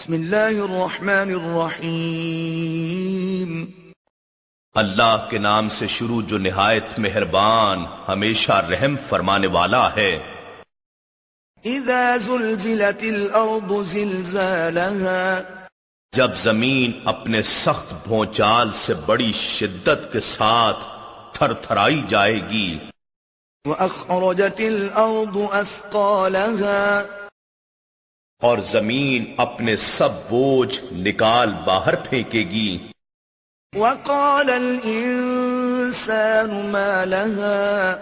بسم اللہ الرحمن الرحیم۔ اللہ کے نام سے شروع جو نہایت مہربان ہمیشہ رحم فرمانے والا ہے۔ اذا زلزلت الارض زلزالها۔ جب زمین اپنے سخت بھونچال سے بڑی شدت کے ساتھ تھر تھرائی جائے گی۔ واخرجت الارض اثقالها اور زمین اپنے سب بوجھ نکال باہر پھینکے گی۔ وقال الانسان ما لها۔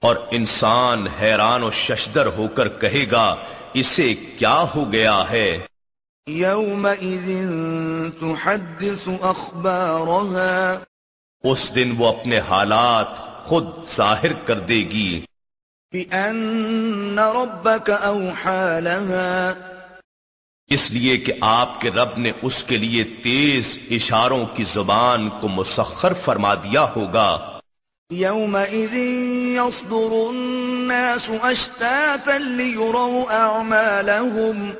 اور انسان حیران و ششدر ہو کر کہے گا اسے کیا ہو گیا ہے؟ يومئذ تحدث اخبارها۔ اس دن وہ اپنے حالات خود ظاہر کر دے گی۔ بأن ربك أوحى لها۔ اس لیے کہ آپ کے رب نے اس کے لیے تیز اشاروں کی زبان کو مسخر فرما دیا ہوگا۔ يومئذ يصدر الناس أشتاتا ليروا أعمالهم۔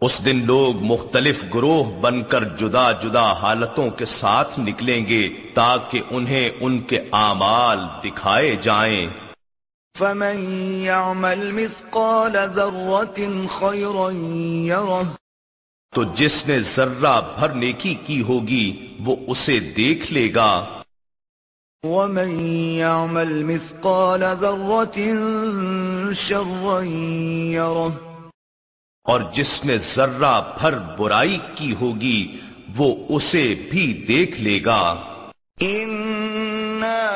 اس دن لوگ مختلف گروہ بن کر جدا جدا حالتوں کے ساتھ نکلیں گے تاکہ انہیں ان کے اعمال دکھائے جائیں۔ فمن يعمل مثقال ذرة خيرا يره تو جس نے ذرہ بھر نیکی کی ہوگی وہ اسے دیکھ لے گا۔ ومن يعمل مثقال ذرة شرا يره اور جس نے ذرہ بھر برائی کی ہوگی وہ اسے بھی دیکھ لے گا۔ إنا